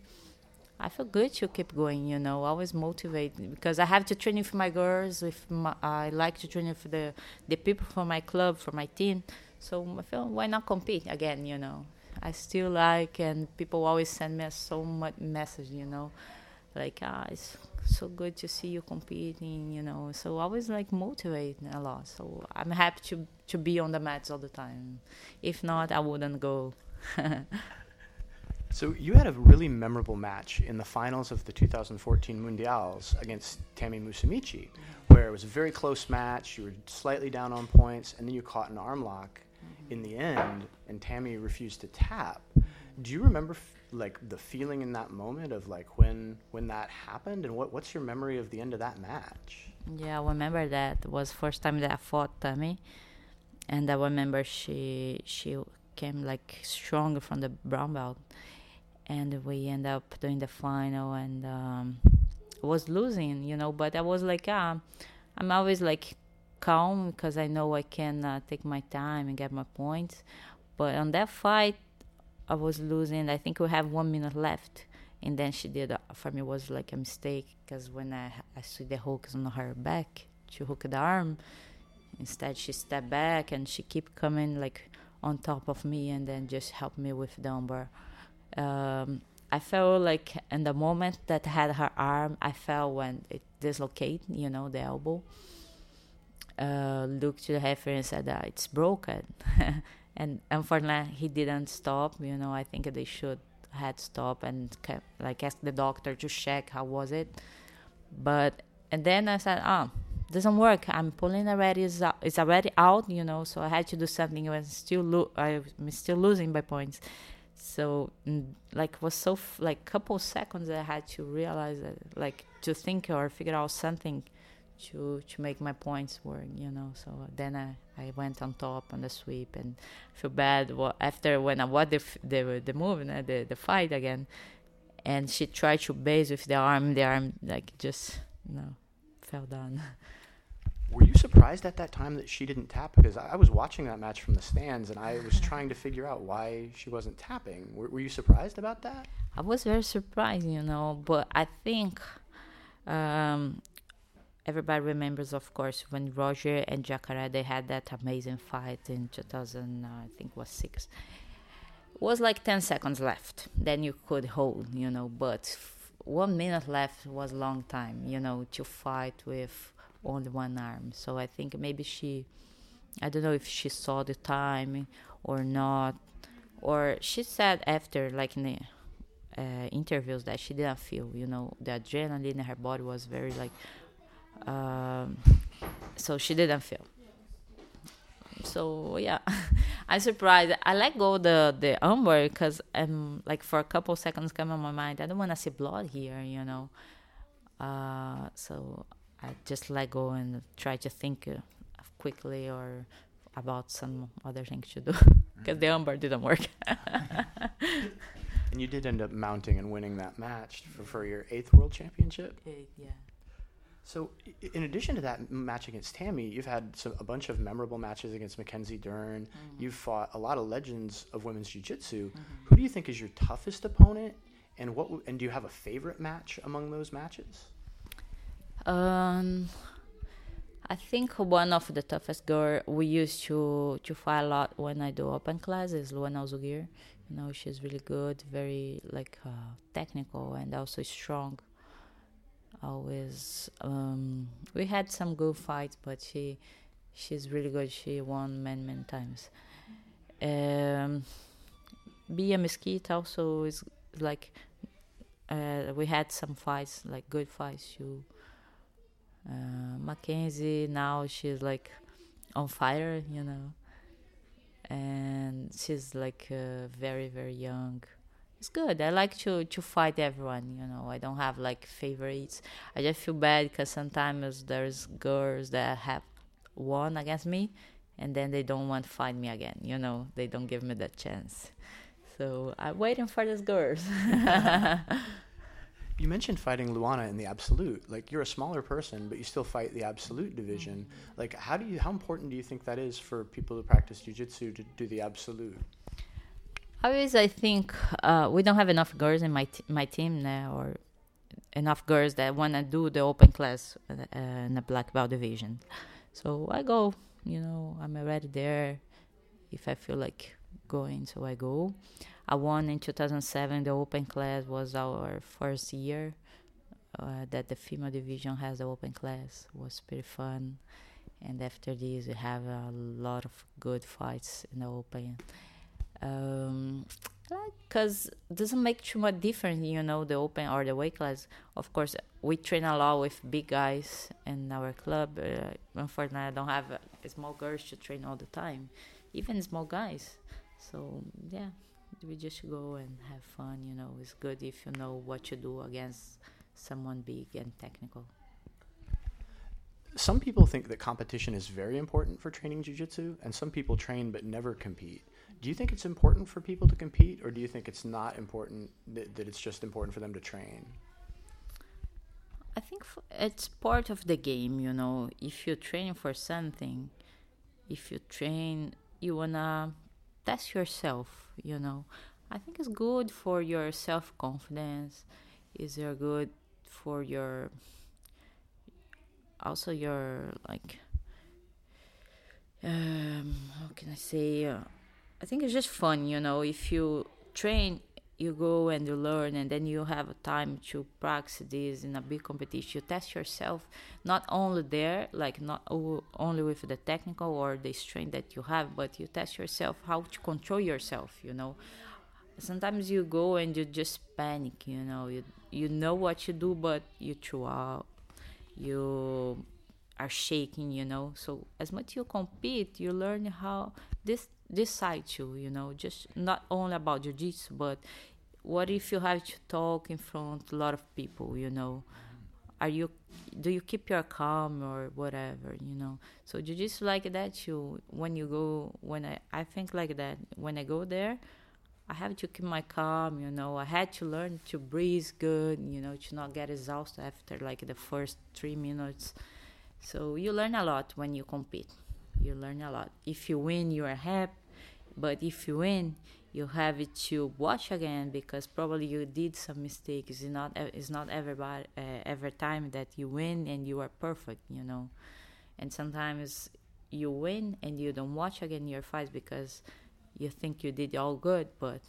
I feel good to keep going, you know, always motivate because I have to train with my girls. With my, I like to train with the the people for my club, for my team. So I feel why not compete again, you know? I still like, and people always send me so much message, you know, like ah, it's so good to see you competing, you know. So I always like motivate a lot. So I'm happy to to be on the mats all the time. If not, I wouldn't go. So you had a really memorable match in the finals of the 2014 Mundials against Tammy Musumeci, where it was a very close match. You were slightly down on points, and then you caught an arm lock in the end, and Tammy refused to tap. Do you remember f- like the feeling in that moment of like when when that happened, and what what's your memory of the end of that match? Yeah, I remember that it was first time that I fought Tammy, and I remember she she came like strong from the brown belt, and we end up doing the final and um, was losing, you know. But I was like, ah, I'm always like calm because I know I can uh, take my time and get my points. But on that fight, I was losing. I think we have one minute left, and then she did. Uh, for me, was like a mistake because when I I see the hooks on her back to hook the arm, instead she stepped back and she keep coming like on top of me and then just help me with the armbar. Um, I felt like in the moment that I had her arm, I felt when it dislocated, you know, the elbow. Uh, looked to the referee and said, uh, "It's broken." and unfortunately, he didn't stop. You know, I think they should had stopped and kept, like asked the doctor to check how was it. But and then I said, "Ah, doesn't work. I'm pulling already. It's already out. You know, so I had to do something. I was still lo- I'm still losing by points." so mm, like was so f- like couple seconds i had to realize that like to think or figure out something to to make my points work you know so then i i went on top on the sweep and feel bad well, after when i watched the the, the move the the fight again and she tried to base with the arm the arm like just you know fell down Were you surprised at that time that she didn't tap? Because I I was watching that match from the stands, and I was trying to figure out why she wasn't tapping. Were, were you surprised about that? I was very surprised, you know, but I think um, everybody remembers, of course, when Roger and Jacare they had that amazing fight in 2000, uh, I think was six. It was like 10 seconds left. Then you could hold, you know, but one minute left was a long time, you know, to fight with only one arm. So I think maybe she, I don't know if she saw the time or not, or she said after, like in the uh, interviews, that she didn't feel, you know, the adrenaline in her body was very like, um, so she didn't feel. So yeah, I'm surprised. I let go the the armbar because um like for a couple seconds came on my mind. I don't want to see blood here, you know. Uh, so I just let go and try to think uh, quickly or about some other things to do because the armbar didn't work. And you did end up mounting and winning that match for, for your eighth world championship. Eight, yeah. So, in addition to that match against Tammy, you've had some, a bunch of memorable matches against Mackenzie Dern. You've fought a lot of legends of women's jiu-jitsu. Who do you think is your toughest opponent, and what? And do you have a favorite match among those matches? Um, I think one of the toughest girl we used to to fight a lot when I do open class is Luanna Alzuguir. You know, she's really good, very like uh, technical and also strong. Always, um, we had some good fights, but she she's really good. She won many many times. Um, Bia Mesquita also is like uh, we had some fights, like good fights. Too. Uh, Mackenzie now she's like on fire, you know, and she's like uh, very very young. It's good. I like to to fight everyone. You know, I don't have like favorites. I just feel bad because sometimes there's girls that have won against me, and then they don't want to fight me again. You know, they don't give me that chance. So I'm waiting for those girls. You mentioned fighting Luana in the absolute. Like you're a smaller person, but you still fight the absolute division. Mm-hmm. Like how do you how important do you think that is for people who practice jiu-jitsu to do the absolute? Always, I think uh, we don't have enough girls in my t- my team now, or enough girls that want to do the open class uh, in the black belt division. So I go. You know, I'm already there. If I feel like going, so I go. I won in 2007. The open class was our first year uh, that the female division has the open class. It was pretty fun. And after this, we have a lot of good fights in the open. Um, because it doesn't make too much difference, you know, the open or the weight class. Of course, we train a lot with big guys in our club. Uh, unfortunately, I don't have uh, small girls to train all the time, even small guys. So yeah, we just go and have fun. You know, it's good if you know what to do against someone big and technical. Some people think that competition is very important for training jiu-jitsu, and some people train but never compete. Do you think it's important for people to compete, or do you think it's not important that, it's just important for them to train? I think f- it's part of the game, you know. If you're training for something, if you train, you wanna test yourself, you know. I think it's good for your self confidence. Is it good for your also your like um how can I say uh, I think it's just fun, you know. If you train, you go and you learn, and then you have time to practice this in a big competition. You test yourself, not only there, like not only with the technical or the strength that you have, but you test yourself how to control yourself. You know, sometimes you go and you just panic. You know, you you know what you do, but you throw out. You are shaking. You know, so as much you compete, you learn how this side too, you know, just not only about jiu-jitsu, but what if you have to talk in front a lot of people, you know? Are you do you keep your calm or whatever, you know? So jiu-jitsu like that too. When you go when I I think like that. When I go there, I have to keep my calm, you know. I had to learn to breathe good, you know, to not get exhausted after like the first 3 minutes. So you learn a lot when you compete you learn a lot. If you win, you are happy, but if you win, you have to watch again because probably you did some mistakes. It's not it's not uh, every time that you win and you are perfect, you know. And sometimes you win and you don't watch again your fights because you think you did all good, but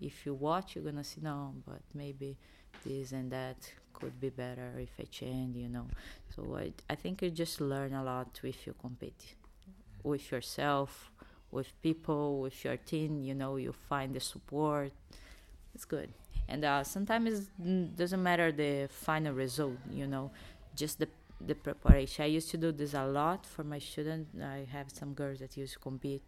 if you watch, you're gonna see no, but maybe this and that could be better if I change, you know. So I I think you just learn a lot if you compete with yourself, with people, with your team. You know, you find the support. It's good. And uh, sometimes it doesn't matter the final result. You know, just the the preparation. I used to do this a lot for my students. I have some girls that used to compete.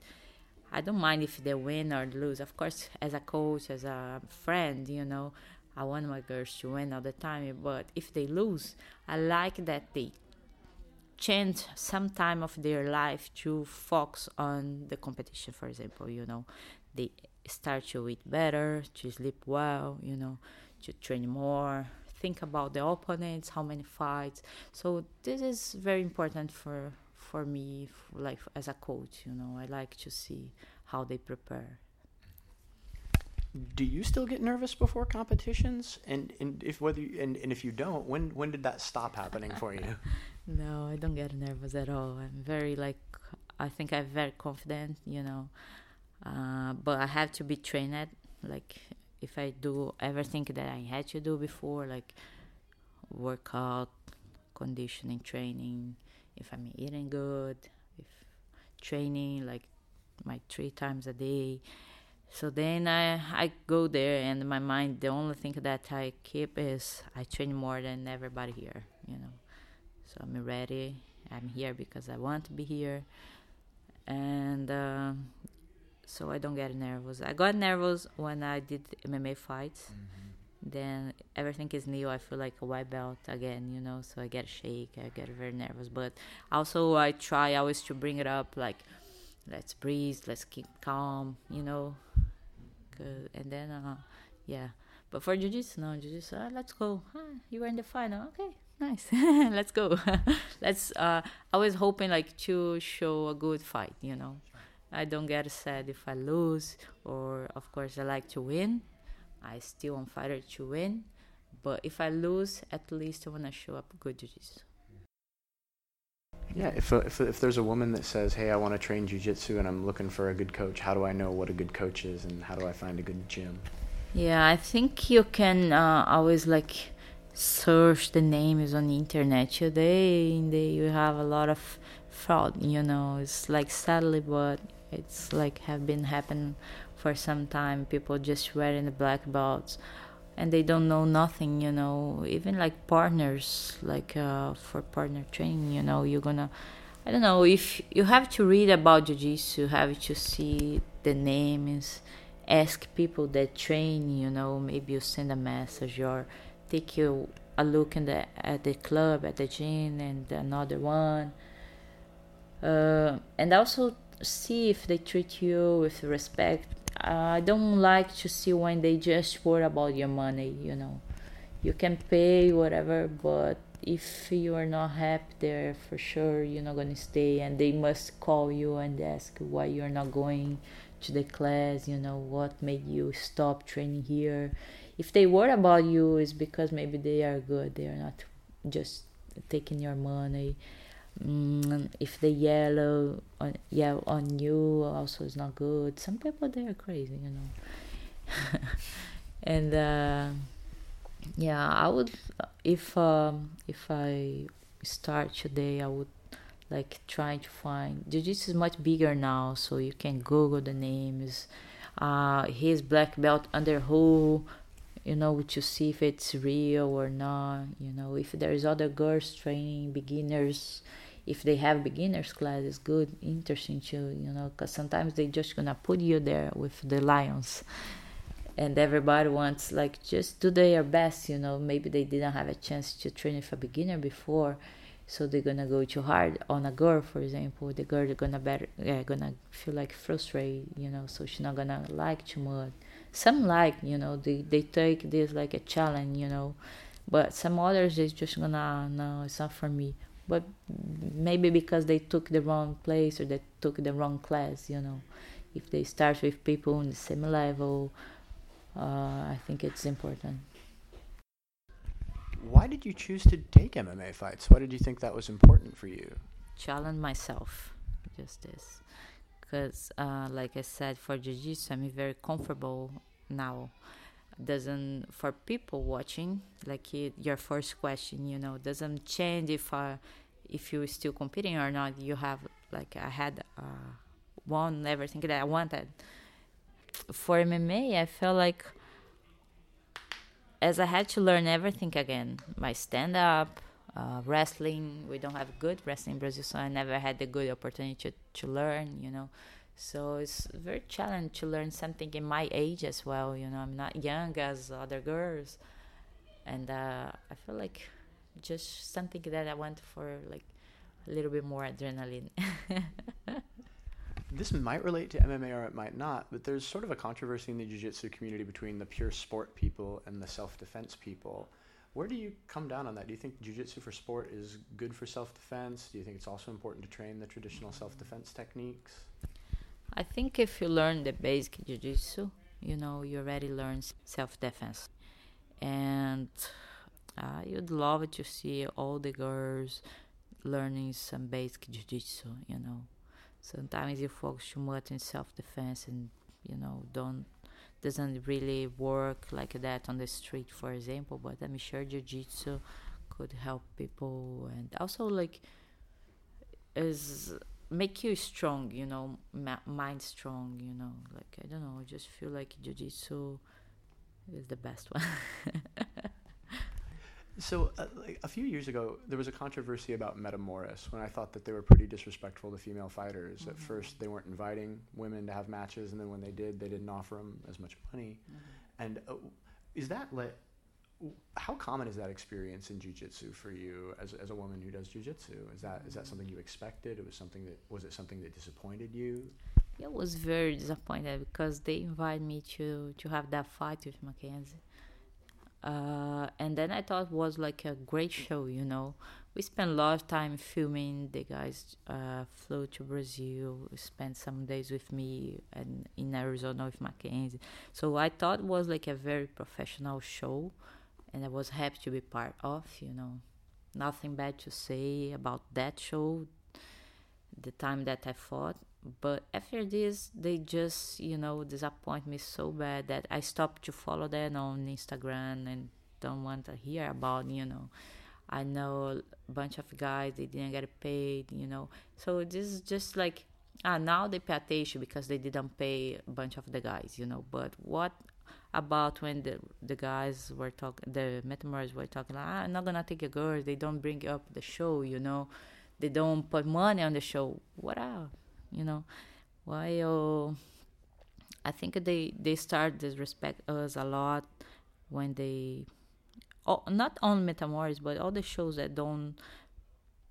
I don't mind if they win or lose. Of course, as a coach, as a friend, you know, I want my girls to win all the time. But if they lose, I like that they change some time of their life to focus on the competition for example you know. They start to eat better to sleep well you know to train more think about the opponents how many fights. So this is very important for for me for like as a coach you know. I like to see how they prepare. Do you still get nervous before competitions? And, and if whether you, and, and if you don't when when did that stop happening for you no i don't get nervous at all i'm very like i think i'm very confident you know uh, but i have to be trained like if i do everything that i had to do before like workout conditioning training if i'm eating good if training like my three times a day. So then I I go there and my mind the only thing that I keep is I train more than everybody here, you know. So I'm ready. I'm here because I want to be here, and uh, so I don't get nervous. I got nervous when I did MMA fights. Then everything is new. I feel like a white belt again, you know. So I get shake. I get very nervous. But also I try always to bring it up, like let's breathe, let's keep calm, you know. and then uh, yeah. But for jiu-jitsu, no, jiu-jitsu, uh, let's go. Huh, you were in the final. Okay, nice. let's go. let's uh always hoping like to show a good fight, you know. I don't get sad if I lose or of course I like to win. I still on fighter to win. But if I lose, at least I wanna show up good jiu-jitsu. Yeah, if, if, if there's a woman that says, hey, I want to train jiu-jitsu and I'm looking for a good coach, how do I know what a good coach is and how do I find a good gym? Yeah, I think you can uh, always like search the names on the internet today. They you have a lot of fraud. You know, it's like sadly, but it's like have been happening for some time. People just wearing the black belts, and they don't know nothing. You know, even like partners, like uh, for partner training. You know, you're gonna. I don't know if you have to read about jiu-jitsu, you have to see the names ask people that train you know maybe you send a message or take you a look in the at the club at the gym and another one. Uh, and also see if they treat you with respect. I don't like to see when they just worry about your money you know. You can pay whatever but if you are not happy there for sure you're not going to stay and they must call you and ask why you're not going to the class you know what made you stop training here if they worry about you is because maybe they are good. They are not just taking your money. Mm, if they yellow on yell on you also is not good. Some people they are crazy you know. And uh, yeah i would if um, if i start today i would like trying to find jiu-jitsu is much bigger now so you can google the names uh his black belt under who you know to see if it's real or not you know if there's other girls training beginners if they have beginners class it's good interesting too you know because sometimes they just gonna put you there with the lions. And everybody wants like just do their best you know. Maybe they didn't have a chance to train with a beginner before so they're gonna go too hard on a girl for example. The girl is gonna better yeah, gonna feel like frustrated you know so she's not gonna like too much some like you know they, they take this like a challenge you know but some others is just gonna no it's not for me. But maybe because they took the wrong place or they took the wrong class you know. If they start with people on the same level uh, i think it's important. Why did you choose to take MMA fights? Why did you think that was important for you? challenge myself. Just this because uh, like i said for jiu-jitsu i'm very comfortable now doesn't for people watching like it, your first question you know doesn't change if uh, if you're still competing or not you have like i had uh, won everything that i wanted for mma i felt like as I had to learn everything again, my stand up, uh, wrestling. We don't have good wrestling in Brazil, so I never had the good opportunity to, to learn, you know. So it's very challenging to learn something in my age as well, you know. I'm not young as other girls, and uh, I feel like just something that I want for like a little bit more adrenaline. This might relate to MMA or it might not, but there's sort of a controversy in the jiu-jitsu community between the pure sport people and the self-defense people. Where do you come down on that? Do you think jiu-jitsu for sport is good for self-defense? Do you think it's also important to train the traditional self-defense techniques? I think if you learn the basic jiu-jitsu, you know, you already learn self-defense. And uh, you'd love to see all the girls learning some basic jiu-jitsu, you know. Sometimes you focus too much in self-defense and, you know, don't doesn't really work like that on the street, for example. But I'm sure jiu-jitsu could help people and also like is make you strong, you know, ma- mind strong, you know. Like I don't know, I just feel like jiu-jitsu is the best one. So, uh, like a few years ago, there was a controversy about Metamoris when I thought that they were pretty disrespectful to female fighters. Mm-hmm. At first, they weren't inviting women to have matches, and then when they did, they didn't offer them as much money. Mm-hmm. And uh, is that like, how common is that experience in jiu-jitsu for you as, as a woman who does jiu-jitsu? Is that is that something you expected? It was something that was it something that disappointed you? I was very disappointed because they invited me to to have that fight with Mackenzie. Uh, and then I thought it was like a great show, you know. We spent a lot of time filming. The guys uh, flew to Brazil, spent some days with me and in Arizona with Mackenzie. So I thought it was like a very professional show, and I was happy to be part of. You know, nothing bad to say about that show. The time that I fought, but after this they just you know disappoint me so bad that i stopped to follow them on instagram and don't want to hear about you know. I know a bunch of guys they didn't get paid you know. So this is just like ah now they pay attention because they didn't pay a bunch of the guys you know. But what about when the the guys were talking the Metamoris were talking like, ah, i'm not gonna take a girl they don't bring up the show you know. They don't put money on the show. What else you know while i think they they start disrespect us a lot when they oh, not on metamoris but all the shows that don't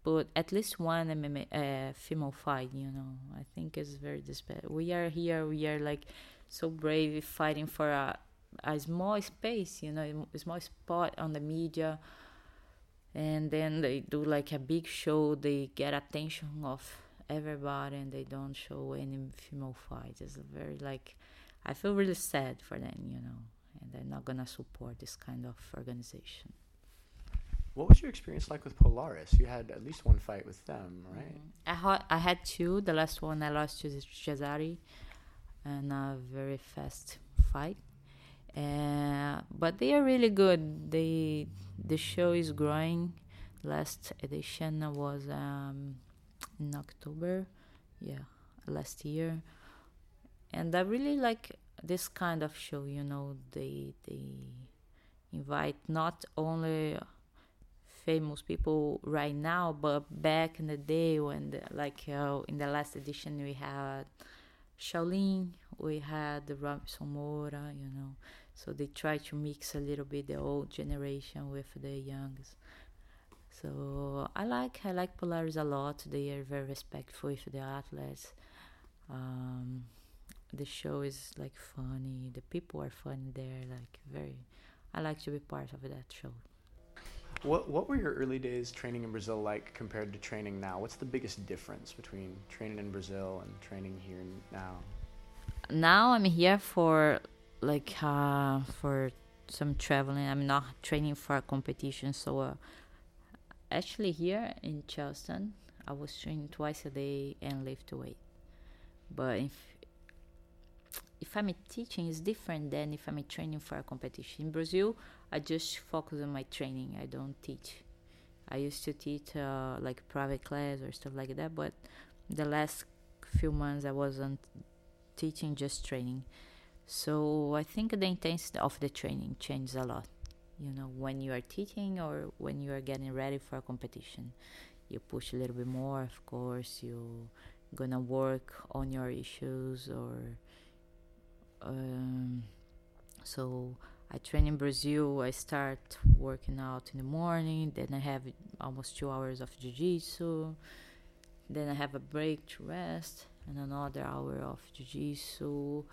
put at least one MMA, uh, female fight you know. I think it's very disrespect we are here we are like so brave fighting for a, a small space you know a small spot on the media. And then they do like a big show they get attention of everybody and they don't show any female fights. It's very like I feel really sad for them, you know, and they're not gonna support this kind of organization. What was your experience like with Polaris? You had at least one fight with them, right? I had I had two. The last one I lost to Gezary, and a very fast fight. Uh, but they are really good. They the show is growing. Last edition was um, in October, yeah, last year. And I really like this kind of show. You know, they they invite not only famous people right now, but back in the day when, the, like uh, in the last edition, we had Shaolin, we had Robson Moura, you know. So they try to mix a little bit the old generation with the youngs. So I like I like Polaris a lot. They are very respectful with the athletes. Um, the show is like funny. The people are funny there. Like very, I like to be part of that show. What What were your early days training in Brazil like compared to training now? What's the biggest difference between training in Brazil and training here now? Now I'm here for like uh, for some traveling. I'm not training for a competition, so uh, actually here in Charleston, I was training twice a day and lift weight. But if if I'm teaching, it's different than if I'm training for a competition. In Brazil, I just focus on my training. I don't teach. I used to teach uh, like private class or stuff like that, but the last few months I wasn't teaching, just training. So I think the intensity of the training changes a lot. You know, when you are teaching or when you are getting ready for a competition, you push a little bit more. Of course, you're gonna work on your issues or. Um, so I train in Brazil. I start working out in the morning. Then I have almost two hours of jiu-jitsu. Then I have a break to rest and another hour of jiu-jitsu,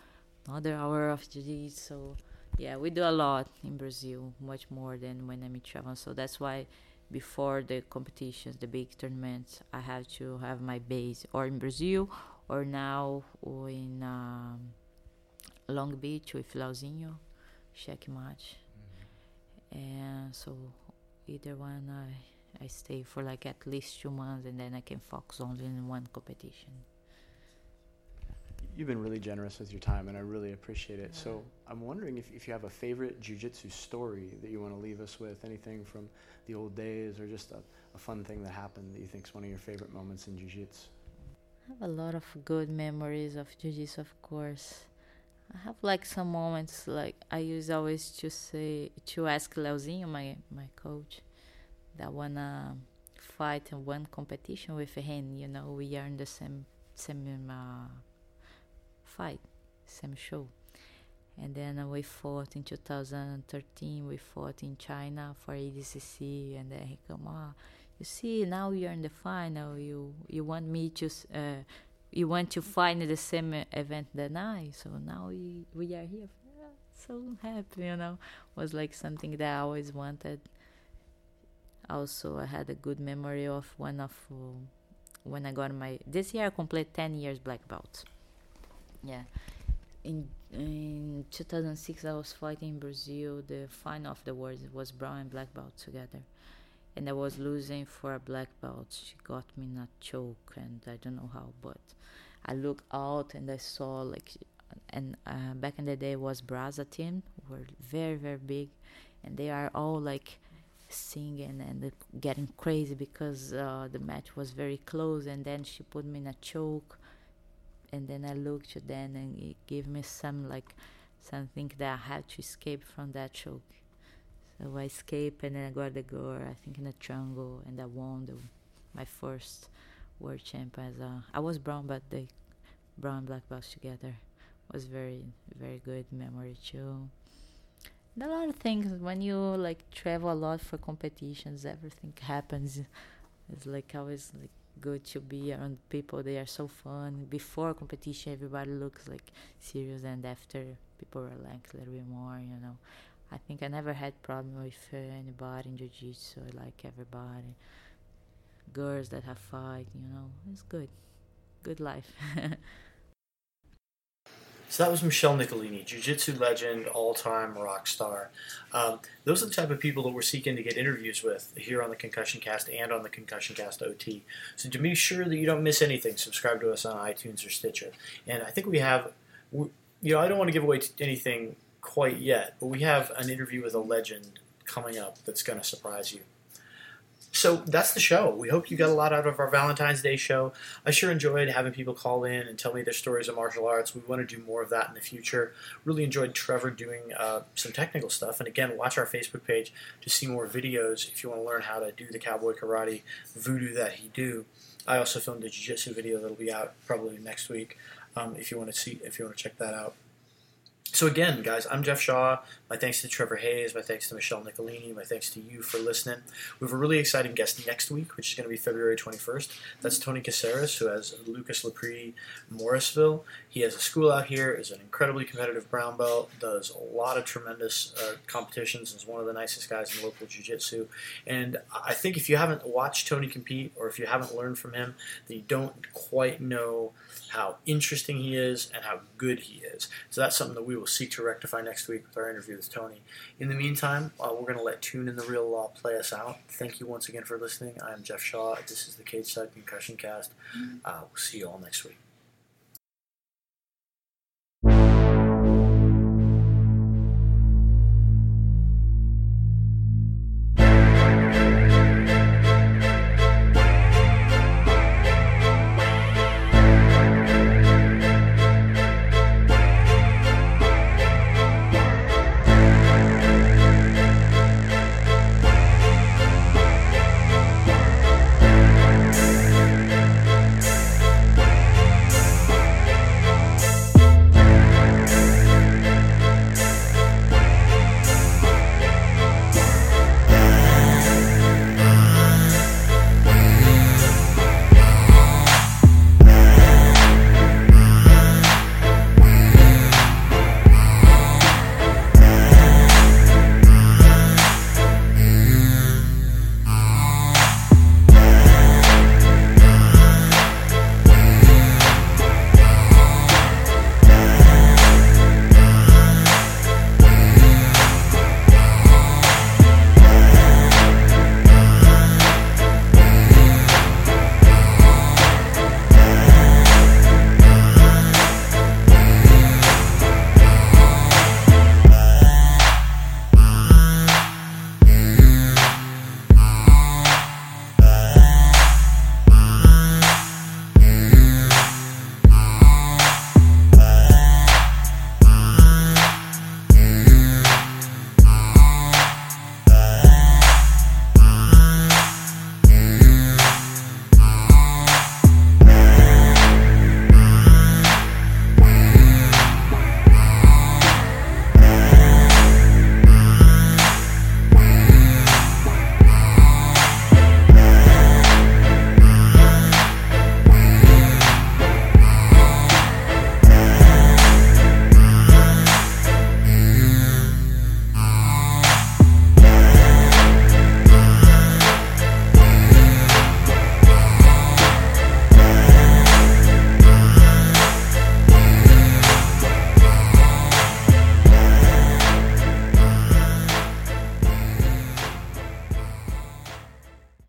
another hour of jiu-jitsu. Yeah, we do a lot in Brazil, much more than when I'm in travel. So that's why before the competitions, the big tournaments, I have to have my base or in Brazil or now in um, Long Beach with Leozinho, Checkmat. And so either one I I stay for like at least two months and then I can focus only in one competition. You've been really generous with your time, and I really appreciate it. So I'm wondering if, if you have a favorite jujitsu story that you want to leave us with, anything from the old days or just a, a fun thing that happened that you think is one of your favorite moments in jujitsu. I have a lot of good memories of jiu-jitsu, of course. I have like some moments like I use always to say to ask Leozinho, my my coach, that wanna fight in one competition with him. You know, we are in the same same uh, fight, same show. And then we fought in 2013. We fought in China for ADCC, and then he come, ah, you see, now you're in the final. You you want me to, uh, you want to in the same event than I. So now we we are here. So happy, you know. Was like something that I always wanted. Also, I had a good memory of one of uh, when I got my this year I complete 10 years black belt. Yeah. In in 2006 I was fighting in Brazil. The final of the world was brown and black belt together. And I was losing for a black belt. She got me in a choke and I don't know how, but I looked out and I saw like and uh, back in the day was Brasa team were very very big and they are all like singing and getting crazy because uh, the match was very close and then she put me in a choke and then I looked at them and it gave me some like something that I had to escape from that choke. So I escaped and then I got the gore, I think in a triangle and I won the, my first world champ as a, I was brown but the brown and black belts together was very very good memory too. And a lot of things when you like travel a lot for competitions, everything happens. It's like always like good to be around people. They are so fun. Before competition, everybody looks like serious, and after people relax a little bit more. You know, I think I never had problem with uh, anybody in jiu-jitsu. I like everybody. Girls that have fight, you know, it's good, good life. So that was Michelle Nicolini, jiu-jitsu legend, all-time rock star. Um, those are the type of people that we're seeking to get interviews with here on the Concussion Cast and on the Concussion Cast OT. So to be sure that you don't miss anything, subscribe to us on iTunes or Stitcher. And I think we have, you know, I don't want to give away anything quite yet, but we have an interview with a legend coming up that's going to surprise you. So that's the show. We hope you got a lot out of our Valentine's Day show. I sure enjoyed having people call in and tell me their stories of martial arts. We want to do more of that in the future. Really enjoyed Trevor doing uh, some technical stuff. And again, watch our Facebook page to see more videos if you want to learn how to do the cowboy karate voodoo that he do. I also filmed a jiu-jitsu video that'll be out probably next week. Um, if you want to see, if you want to check that out. So again, guys, I'm Jeff Shaw. My thanks to Trevor Hayes. My thanks to Michelle Nicolini. My thanks to you for listening. We have a really exciting guest next week, which is going to be February 21st. That's Tony Caceres, who has Lucas Lepri Morrisville. He has a school out here, is an incredibly competitive brown belt, does a lot of tremendous uh, competitions, is one of the nicest guys in local jiu-jitsu. And I think if you haven't watched Tony compete, or if you haven't learned from him, then you don't quite know how interesting he is and how good he is. So that's something that we will seek to rectify next week with our interview with Tony. In the meantime, uh, we're going to let Tune in the Real Law play us out. Thank you once again for listening. I am Jeff Shaw. This is the Cage Side Concussion Cast. Uh, we'll see you all next week.